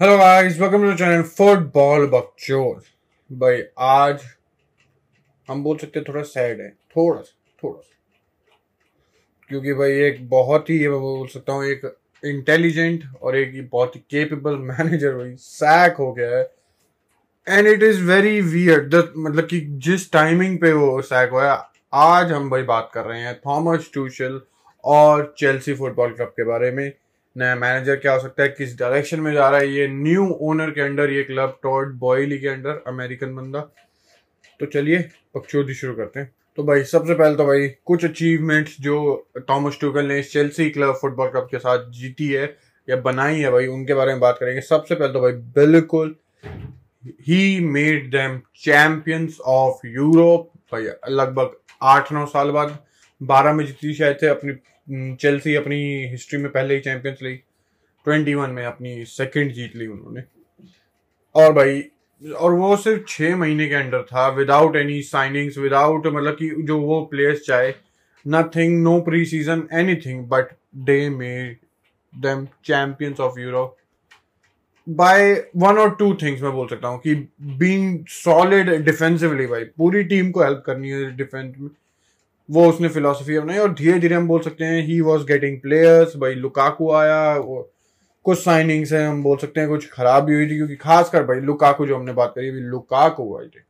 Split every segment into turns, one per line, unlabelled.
Hello guys welcome to channel football बकचोद भाई, आज हम बोल सकते हैं थोड़ा सैड है। थोड़ा सा थोड़ा सा। क्योंकि भाई, एक बहुत ही मैं बोल सकता हूँ, एक इंटेलिजेंट और एक बहुत ही केपेबल मैनेजर भाई सैक हो गया है। And it is very weird मतलब कि जिस टाइमिंग पे वो सैक हुआ है, आज हम भाई बात कर रहे हैं थॉमस टूशल और चेल्सी फुटबॉल क्लब के बारे में। नया मैनेजर क्या हो सकता है, किस डायरेक्शन में जा रहा है, ये न्यू ओनर के अंडर, ये क्लब टॉड बॉयली के अंडर अमेरिकन बंदा। तो चलिए पक्षोदी शुरू करते हैं। तो भाई, सबसे पहले तो भाई, कुछ अचीवमेंट्स जो थॉमस टूकल ने चेल्सी क्लब फुटबॉल क्लब के साथ जीती है या बनाई है भाई, उनके बारे में बात करेंगे। सबसे पहले तो भाई, बिल्कुल ही made them champions of Europe भाई, लगभग आठ नौ साल बाद, बारह में जीती शायद थे अपनी चेल्सी अपनी हिस्ट्री में पहले ही चैंपियंस लीग ट्वेंटी वन में अपनी सेकंड जीत ली उन्होंने। और भाई, और वो सिर्फ़ छः महीने के अंडर था विदाउट एनी साइनिंग्स विदाउट मतलब कि जो वो प्लेयर्स चाहे nothing no pre season anything but they made them champions of Europe by one और टू थिंग्स मैं बोल सकता हूँ कि बीइंग सॉलिड डिफेंसिवली भाई, पूरी टीम को हेल्प करनी है डिफेंस में। वो उसने फिलोसफी अपनाई और धीरे धीरे हम बोल सकते हैं ही वॉज़ गेटिंग प्लेयर्स भाई लुकाकू आया कुछ साइनिंग्स हैं, हम बोल सकते हैं, कुछ खराब भी हुई थी, क्योंकि खासकर भाई लुकाकू जो हमने बात करी अभी लुकाकू आई थी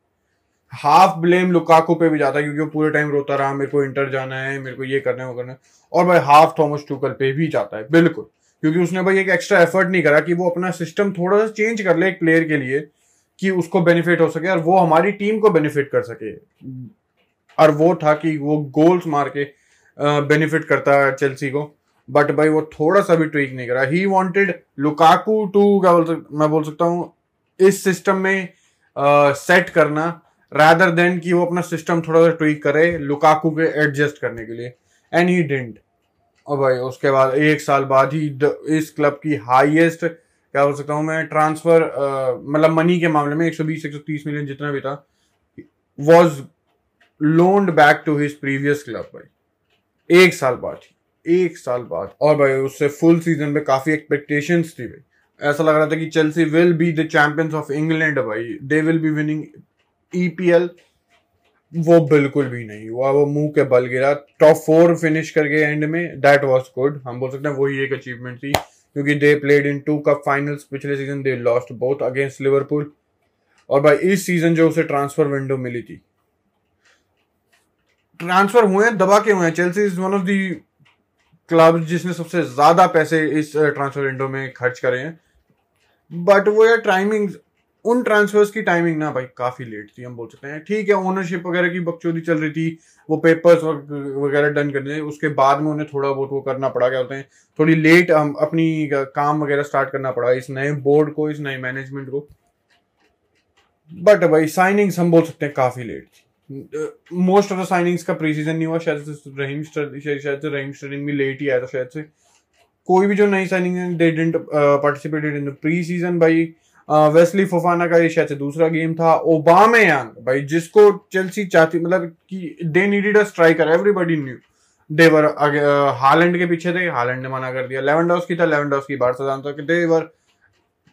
हाफ़ ब्लेम लुकाकू पे भी जाता है, क्योंकि वो पूरे टाइम रोता रहा, मेरे को इंटर जाना है, मेरे को ये करना है, वो करना है। और भाई हाफ़ थॉमस टूकल पे भी जाता है, बिल्कुल। क्योंकि उसने भाई एक एक्स्ट्रा एफर्ट नहीं करा कि वो अपना सिस्टम थोड़ा सा चेंज कर ले एक प्लेयर के लिए, कि उसको बेनिफिट हो सके और वो हमारी टीम को बेनिफिट कर सके। और वो था कि वो गोल्स मार के बेनिफिट करता है चेल्सी को। बट भाई वो थोड़ा सा भी ट्वीक नहीं करा। ही वांटेड लुकाकू टू क्या बोल सकता मैं बोल सकता हूँ इस सिस्टम में सेट करना रादर देन कि वो अपना सिस्टम थोड़ा सा ट्वीक करे लुकाकू के एडजस्ट करने के लिए। एंड ही डिंट और भाई उसके बाद एक साल बाद ही द, इस क्लब की हाईएस्ट क्या बोल सकता हूँ मैं ट्रांसफ़र मतलब मनी के मामले में 120 130 मिलियन जितना भी था was loaned back to his previous club भाई। एक साल बाद ही, एक साल बाद। और भाई, उससे फुल सीज़न में काफ़ी एक्सपेक्टेशंस थी भाई। ऐसा लग रहा था कि Chelsea will be the champions of England भाई। They will be winning EPL वो बिल्कुल भी नहीं हुआ। वो मुँह के बल गिरा। टॉप फोर फिनिश करके एंड में। दैट वाज गुड हम बोल सकते हैं वही एक अचीवमेंट थी। क्योंकि they played in two cup finals पिछले season they lost both against Liverpool और भाई, इस सीज़न जो उसे ट्रांसफ़र विंडो मिली थी ट्रांसफ़र हुए हैं, दबा के हुए हैं। Chelsea is one of the club जिसने सबसे ज़्यादा पैसे इस ट्रांसफ़र विंडो में खर्च करे हैं। बट वो यार टाइमिंग उन ट्रांसफर्स की टाइमिंग ना भाई, काफ़ी लेट थी, हम बोल सकते हैं। ठीक है ओनरशिप वगैरह की बकचोदी चल रही थी, वो पेपर्स वगैरह डन करने उसके बाद में उन्हें थोड़ा बहुत वो करना पड़ा, क्या होते हैं, थोड़ी लेट हम अपनी काम वगैरह स्टार्ट करना पड़ा इस नए बोर्ड को, इस नए मैनेजमेंट को। बट भाई साइनिंग्स हम बोल सकते हैं काफ़ी लेट थी। मोस्ट ऑफ़ द साइनिंग्स का प्री सीज़न नहीं हुआ, शायद रहीम शायद से रहीम स्टर्लिंग भी लेट ही आया था, शायद से। कोई भी जो नई साइनिंग है they didn't participated in the pre season भाई। वेस्ली फोफाना का ये शायद से दूसरा गेम था। ओबामे भाई, जिसको चेल्सी चाहती मतलब कि they needed a striker everybody knew they were Haaland के पीछे थे हालैंड ने मना कर दिया। लेवनडॉस की था लेवनडॉस की बार्सा था, कि देवर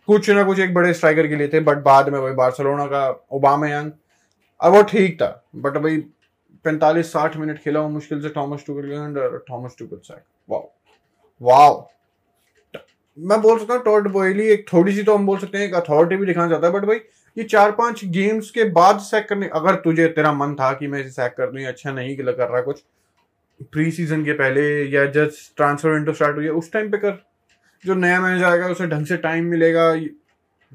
कुछ ना कुछ एक बड़े स्ट्राइकर के लिए थे बट बाद में भाई बार्सिलोना का ओबामा अब वो ठीक था बट भाई पैंतालीस साठ मिनट खेला वो मुश्किल से Thomas Tuchel Thomas Tuchel sack wow wow मैं बोल सकता हूँ टॉड बॉयली एक थोड़ी सी तो हम बोल सकते हैं, एक अथॉरिटी भी दिखाना चाहता है बट भाई, ये चार पाँच गेम्स के बाद सैक करने, अगर तुझे तेरा मन था कि मैं इसे सैक कर दूँ अच्छा नहीं कर रहा कुछ प्री सीज़न के पहले या जस्ट ट्रांसफ़र विंडो स्टार्ट हुई है, उस टाइम पे कर। जो नया मैनेजर आएगा, उसे ढंग से टाइम मिलेगा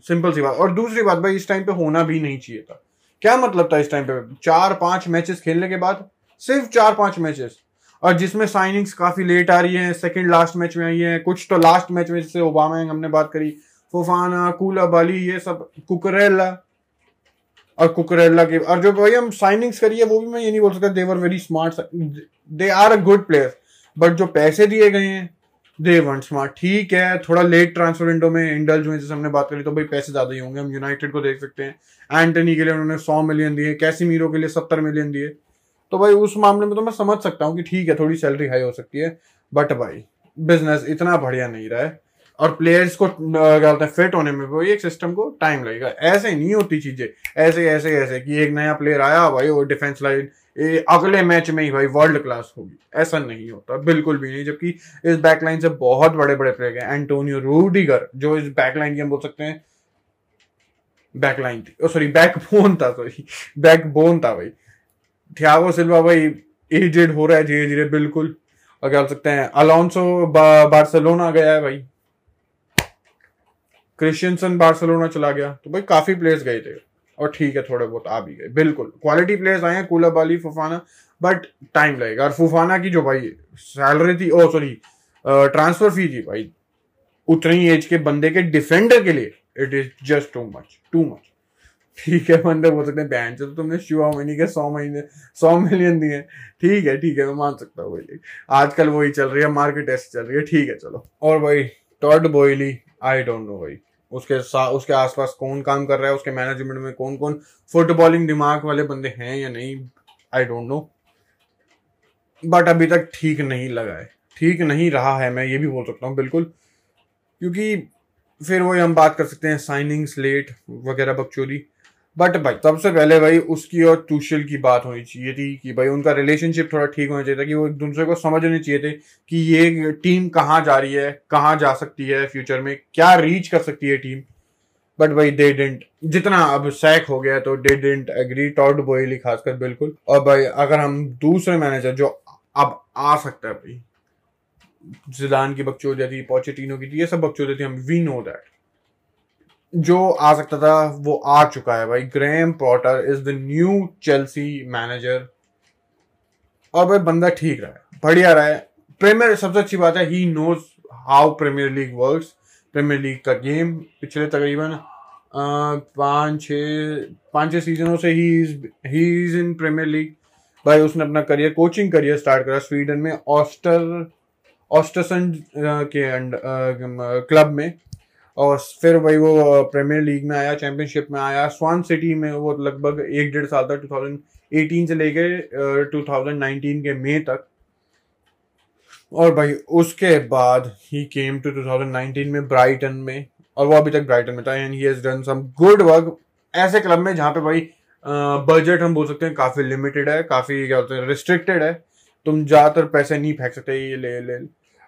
सिंपल सी बात। और दूसरी बात भाई, इस टाइम पे होना भी नहीं चाहिए था। क्या मतलब था इस टाइम पे? चार पाँच मैचेस खेलने के बाद सिर्फ़ चार पाँच मैचेस और जिसमें साइनिंग्स काफ़ी लेट आ रही हैं सेकंड लास्ट मैच में आई है, कुछ तो लास्ट मैच में जैसे ओबामा हमने बात करी फोफाना कूला बाली ये सब कुकरेला और कुकरेला के, और जो भाई हम साइनिंग्स करी है, वो भी मैं ये नहीं बोल सकता they were very smart they are a good player but जो पैसे दिए गए हैं दे वन स्मार्ट ठीक है, थोड़ा लेट ट्रांसफ़र विंडो में इंडल्ज में जैसे हमने बात करी तो भाई पैसे ज़्यादा ही होंगे, हम यूनाइटेड को देख सकते हैं। एंटनी के लिए उन्होंने सौ मिलियन दिए कैसीमीरो के लिए सत्तर मिलियन दिए। तो भाई उस मामले में तो मैं समझ सकता हूँ कि ठीक है, थोड़ी सैलरी हाई हो सकती है बट भाई बिज़नेस इतना बढ़िया नहीं रहा है। और प्लेयर्स को क्या बोलते हैं फिट होने में भी एक सिस्टम को टाइम लगेगा। ऐसे नहीं होती चीज़ें, ऐसे ऐसे ऐसे कि एक नया प्लेयर आया, भाई वो डिफेंस लाइन अगले मैच में ही भाई वर्ल्ड क्लास होगी। ऐसा नहीं होता, बिल्कुल भी नहीं, जबकि इस बैकलाइन से बहुत बड़े बड़े प्लेयर हैं। एंटोनियो रूडिगर जो इस बैकलाइन की हम बोल सकते हैं बैकलाइन थी। सॉरी बैकबोन था सॉरी बैकबोन था भाई। थियागो सिल्वा भाई एजेड हो रहा है धीरे धीरे बिल्कुल। और क्या बोल सकते हैं अलोन्सो बार्सिलोना गया है भाई। क्रिश्चियनसन बार्सिलोना चला गया। तो भाई काफ़ी प्लेयर्स गए थे। और ठीक है, थोड़े बहुत आ भी गए। बिल्कुल क्वालिटी प्लेयर्स आए हैं कुलाबाली फुफाना बट टाइम लगेगा। और फुफाना की जो भाई सैलरी थी ओ सॉरी ट्रांसफ़र फ़ी थी भाई, उतनी एज के बंदे के डिफेंडर के लिए it is just too much too much ठीक है, बंदे बोल सकते हैं बैन तो तुमने शिवा मनी के सौ महीने, सौ मिलियन दिए। ठीक है ठीक है, मैं मान सकता हूँ भाई। आजकल वही चल रही है मार्केट ऐसी चल रही है। ठीक है, चलो। और भाई Todd Boehly I don't know भाई। उसके साथ उसके आसपास कौन काम कर रहा है, उसके मैनेजमेंट में कौन कौन फुटबॉलिंग दिमाग वाले बंदे हैं या नहीं आई डोंट नो बट अभी तक ठीक नहीं लगा है। ठीक नहीं रहा है, मैं ये भी बोल सकता हूँ, बिल्कुल। क्योंकि फिर वही हम बात कर सकते हैं साइनिंग्स लेट वगैरह बकचोदी। बट भाई, सबसे पहले भाई उसकी और तुशल की बात होनी चाहिए थी कि भाई उनका रिलेशनशिप थोड़ा ठीक होना चाहिए था कि वो एक दूसरे को समझने चाहिए थे कि ये टीम कहाँ जा रही है, कहाँ जा सकती है फ्यूचर में, क्या रीच कर सकती है टीम बट भाई दे डेंट जितना अब सैक हो गया तो they didn't agree Todd Boehly खासकर बिल्कुल। और भाई, अगर हम दूसरे मैनेजर जो अब आ सकता है भाई जिदान की बकचोदिया थी पोचेटिनो की थी ये सब बकचोदिया थी, हम वी नो दैट जो आ सकता था, वो आ चुका है भाई। Graham Potter is the new Chelsea manager और भाई, बंदा ठीक रहा है, बढ़िया रहा है। प्रीमियर सबसे अच्छी बात है he knows how Premier League works Premier League का गेम पिछले तकरीबन पाँच छः पाँच छः सीजनों से he is he is in Premier League भाई, उसने अपना करियर कोचिंग करियर स्टार्ट करा स्वीडन में ऑस्टर ऑस्टरसन के अंडर क्लब में। और फिर वही वो प्रीमियर लीग में आया चैंपियनशिप में आया स्वान सिटी में वो लगभग एक डेढ़ साल तक 2018 से लेके 2019 के मई तक। और भाई, उसके बाद ही केम टू 2019 में ब्राइटन में, और वो अभी तक ब्राइटन में था and he has done some good work ऐसे क्लब में जहाँ पे भाई बजट हम बोल सकते हैं काफ़ी लिमिटेड है, काफ़ी क्या बोलते हैं रिस्ट्रिक्टेड है। तुम ज़्यादातर पैसे नहीं फेंक सकते ये ले ले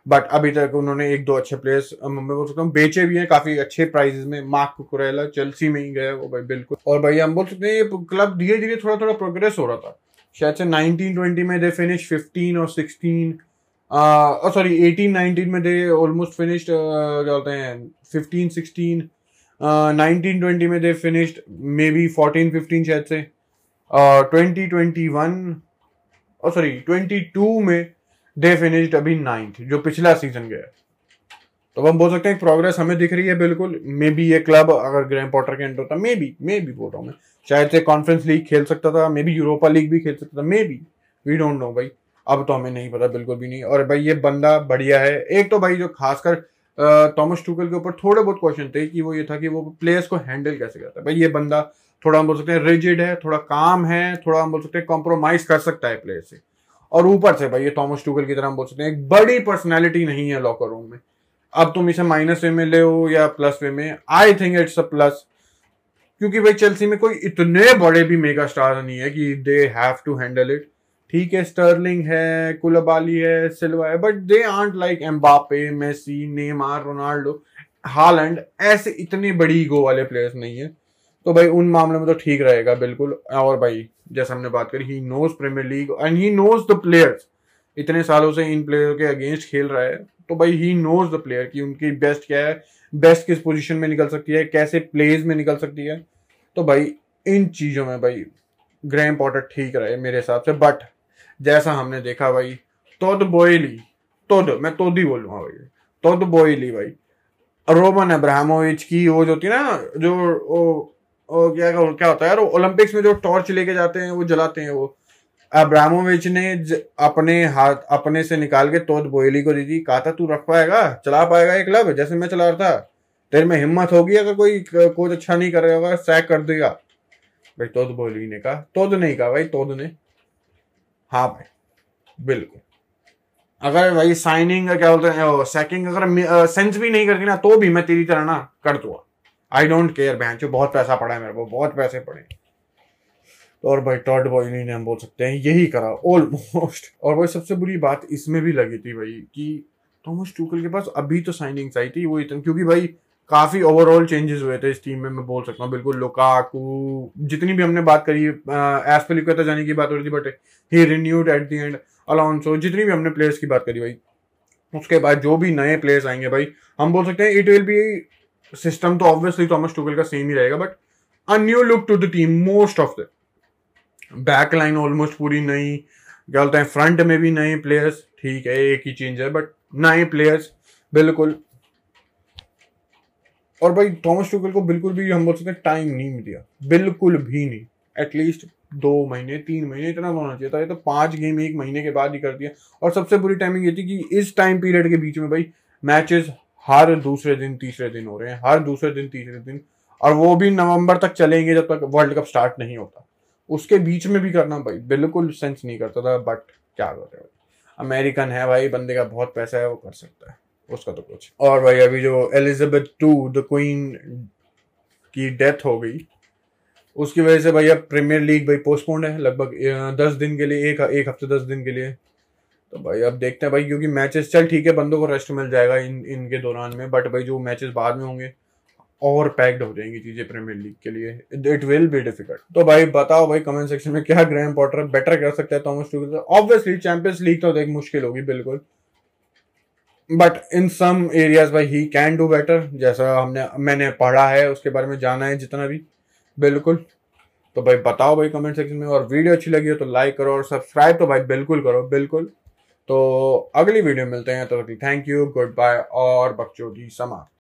बट अभी तक उन्होंने एक दो अच्छे प्लेयर्स मैं बोल सकता हूँ, बेचे भी हैं, काफ़ी अच्छे प्राइजेस में। मार्क कुकुरेला चेल्सी में ही गए वो भाई, बिल्कुल। और भाई, हम बोल सकते हैं, ये क्लब धीरे धीरे थोड़ा थोड़ा प्रोग्रेस हो रहा था। शायद से 1920 में दे फिनिश 15 और 16 सॉरी एटीन नाइनटीन में दे ऑलमोस्ट फिनिश्ड क्या बोलते हैं फिफ्टीन सिक्सटीन नाइनटीन ट्वेंटी में they finished maybe fourteen fifteen शायद से ट्वेंटी ट्वेंटी वन और सॉरी ट्वेंटी टू में दे फिनिश्ड अभी नाइन्थ जो पिछला सीज़न गया तो हम बोल सकते हैं प्रोग्रेस हमें दिख रही है, बिल्कुल। मे बी ये क्लब अगर ग्रैंड पॉटर के एंटर होता मे बी मे बी बोल रहा हूँ मैं। शायद से कॉन्फ्रेंस लीग खेल सकता था मे बी यूरोपा लीग भी खेल सकता था maybe we don't know भाई। अब तो हमें नहीं पता, बिल्कुल भी नहीं। और भाई ये बंदा बढ़िया है। एक तो भाई जो खासकर थॉमस टूकल के ऊपर थोड़े बहुत क्वेश्चन थे कि वो ये था कि वो प्लेयर्स को हैंडल कैसे करता है। भाई ये बंदा थोड़ा हम बोल सकते हैं रिजिड है, थोड़ा काम है, थोड़ा हम बोल सकते हैं कॉम्प्रोमाइज कर सकता है प्लेयर से। और ऊपर से भाई, ये थॉमस टूगल की तरह हम बोल सकते हैं, एक बड़ी पर्सनैलिटी नहीं है लॉकर रूम में। अब तुम इसे माइनस वे में ले हो या प्लस वे में I think it's a plus क्योंकि भाई चेल्सी में कोई इतने बड़े भी मेगा स्टार नहीं है कि they have to handle it ठीक है स्टर्लिंग है कुलबाली है सिल्वा है but they aren't like Mbappe Messi Neymar Ronaldo Haaland ऐसे इतने बड़ी ईगो वाले प्लेयर्स नहीं है। तो भाई उन मामलों में तो ठीक रहेगा, बिल्कुल। और भाई, जैसे हमने बात करी he knows Premier League and he knows the players इतने सालों से इन प्लेयर के अगेंस्ट खेल रहा है तो भाई ही नोज़ द प्लेयर की उनकी बेस्ट क्या है बेस्ट किस पोजीशन में निकल सकती है, कैसे प्लेज में निकल सकती है। तो भाई, इन चीज़ों में भाई ग्रैम पॉटर ठीक रहे मेरे हिसाब से। बट जैसा हमने देखा भाई तोद बोयली तोद मैं तोद ही बोलूँगा भाई तोद बोयली भाई रोमन अब्राहमोविच की वो जो थी ना, जो क्या क्या होता है यार ओलंपिक्स में जो टॉर्च लेके जाते हैं, वो जलाते हैं वो। अब्रामोविच ने अपने हाथ, अपने से निकाल के तोद बोयली को दी थी। कहा था, तू रख पाएगा? चला पाएगा एक क्लब जैसे मैं चला रहा था। तेरे में हिम्मत होगी अगर कोई कोच अच्छा नहीं कर रहा होगा सैक कर देगा। भाई, तोद बोयली ने कहा। तोद नहीं कहा भाई, तोद ने। हाँ भाई, बिल्कुल। अगर भाई साइनिंग क्या बोलते हैं सेकिंग अगर सेंस भी नहीं करती ना तो भी मैं तेरी तरह ना कर दूँगा। आई डोंट केयर बहन, जो बहुत पैसा पड़ा है मेरे को, बहुत पैसे पड़े और भाई टॉड बॉयली ने हम बोल सकते हैं, यही करा ऑलमोस्ट और भाई, सबसे बुरी बात इसमें भी लगी थी भाई, कि थॉमस टूकल के पास अभी तो साइनिंग्स आई थी, वो इतनी, क्योंकि भाई, काफ़ी ओवरऑल चेंजेस हुए थे इस टीम में, मैं बोल सकता हूँ, बिल्कुल लोकाकू जितनी भी हमने बात करी एसपेलिकता जाने की बात हो रही थी but he renewed at the end Alonso जितनी भी हमने प्लेयर्स की बात करी भाई, उसके बाद जो भी नए प्लेयर्स आएँगे भाई, हम बोल सकते हैं इट विल बी सिस्टम तो ऑब्वियसली थॉमस टूगल का सेम ही रहेगा but a new look to the team most of the back line almost पूरी नई, क्या बोलते हैं फ्रंट में भी नए प्लेयर्स ठीक है, एक ही चेंज है बट नए प्लेयर्स बिल्कुल। और भाई थॉमस टूगल को बिल्कुल भी हम बोल सकते हैं टाइम नहीं दिया बिल्कुल भी नहीं। एटलीस्ट दो महीने, तीन महीने इतना होना चाहिए था, ये तो पाँच गेम एक महीने के बाद ही कर दिया। और सबसे बुरी टाइमिंग ये थी कि इस टाइम पीरियड के बीच में भाई मैचेस हर दूसरे दिन तीसरे दिन हो रहे हैं, हर दूसरे दिन तीसरे दिन, और वो भी नवंबर तक चलेंगे जब तक वर्ल्ड कप स्टार्ट नहीं होता। उसके बीच में भी करना भाई, बिल्कुल सेंस नहीं करता था बट क्या कर रहे अमेरिकन है भाई, बंदे का बहुत पैसा है, वो कर सकता है, उसका तो कुछ। और भाई अभी जो एलिजाबेथ टू द क्वीन की डेथ हो गई, उसकी वजह से भाई अब प्रीमियर लीग भाई पोस्टपोन्ड है, लगभग दस दिन के लिए, एक एक हफ़्ते, दस दिन के लिए। तो भाई अब देखते हैं भाई, क्योंकि मैचेस चल ठीक है, बंदों को रेस्ट मिल जाएगा इन, इनके दौरान में बट भाई जो मैचेस बाद में होंगे, और पैक्ड हो जाएँगी चीज़ें प्रीमियर लीग के लिए। इट विल बी डिफ़िकल्ट तो भाई बताओ भाई कमेंट सेक्शन में क्या ग्रैम पॉटर बेटर कर सकता है Thomas Tuchel obviously Champions League तो देख मुश्किल होगी, बिल्कुल। बट इन सम एरियाज़ भाई ही कैन डू बेटर जैसा हमने, मैंने पढ़ा है, उसके बारे में जाना है जितना भी। बिल्कुल। तो भाई बताओ भाई कमेंट सेक्शन में, और वीडियो अच्छी लगी हो तो लाइक करो और सब्सक्राइब तो भाई बिल्कुल करो, बिल्कुल। तो अगली वीडियो मिलते हैं तो थैंक यू गुड बाय और बकचोदी समाप्त।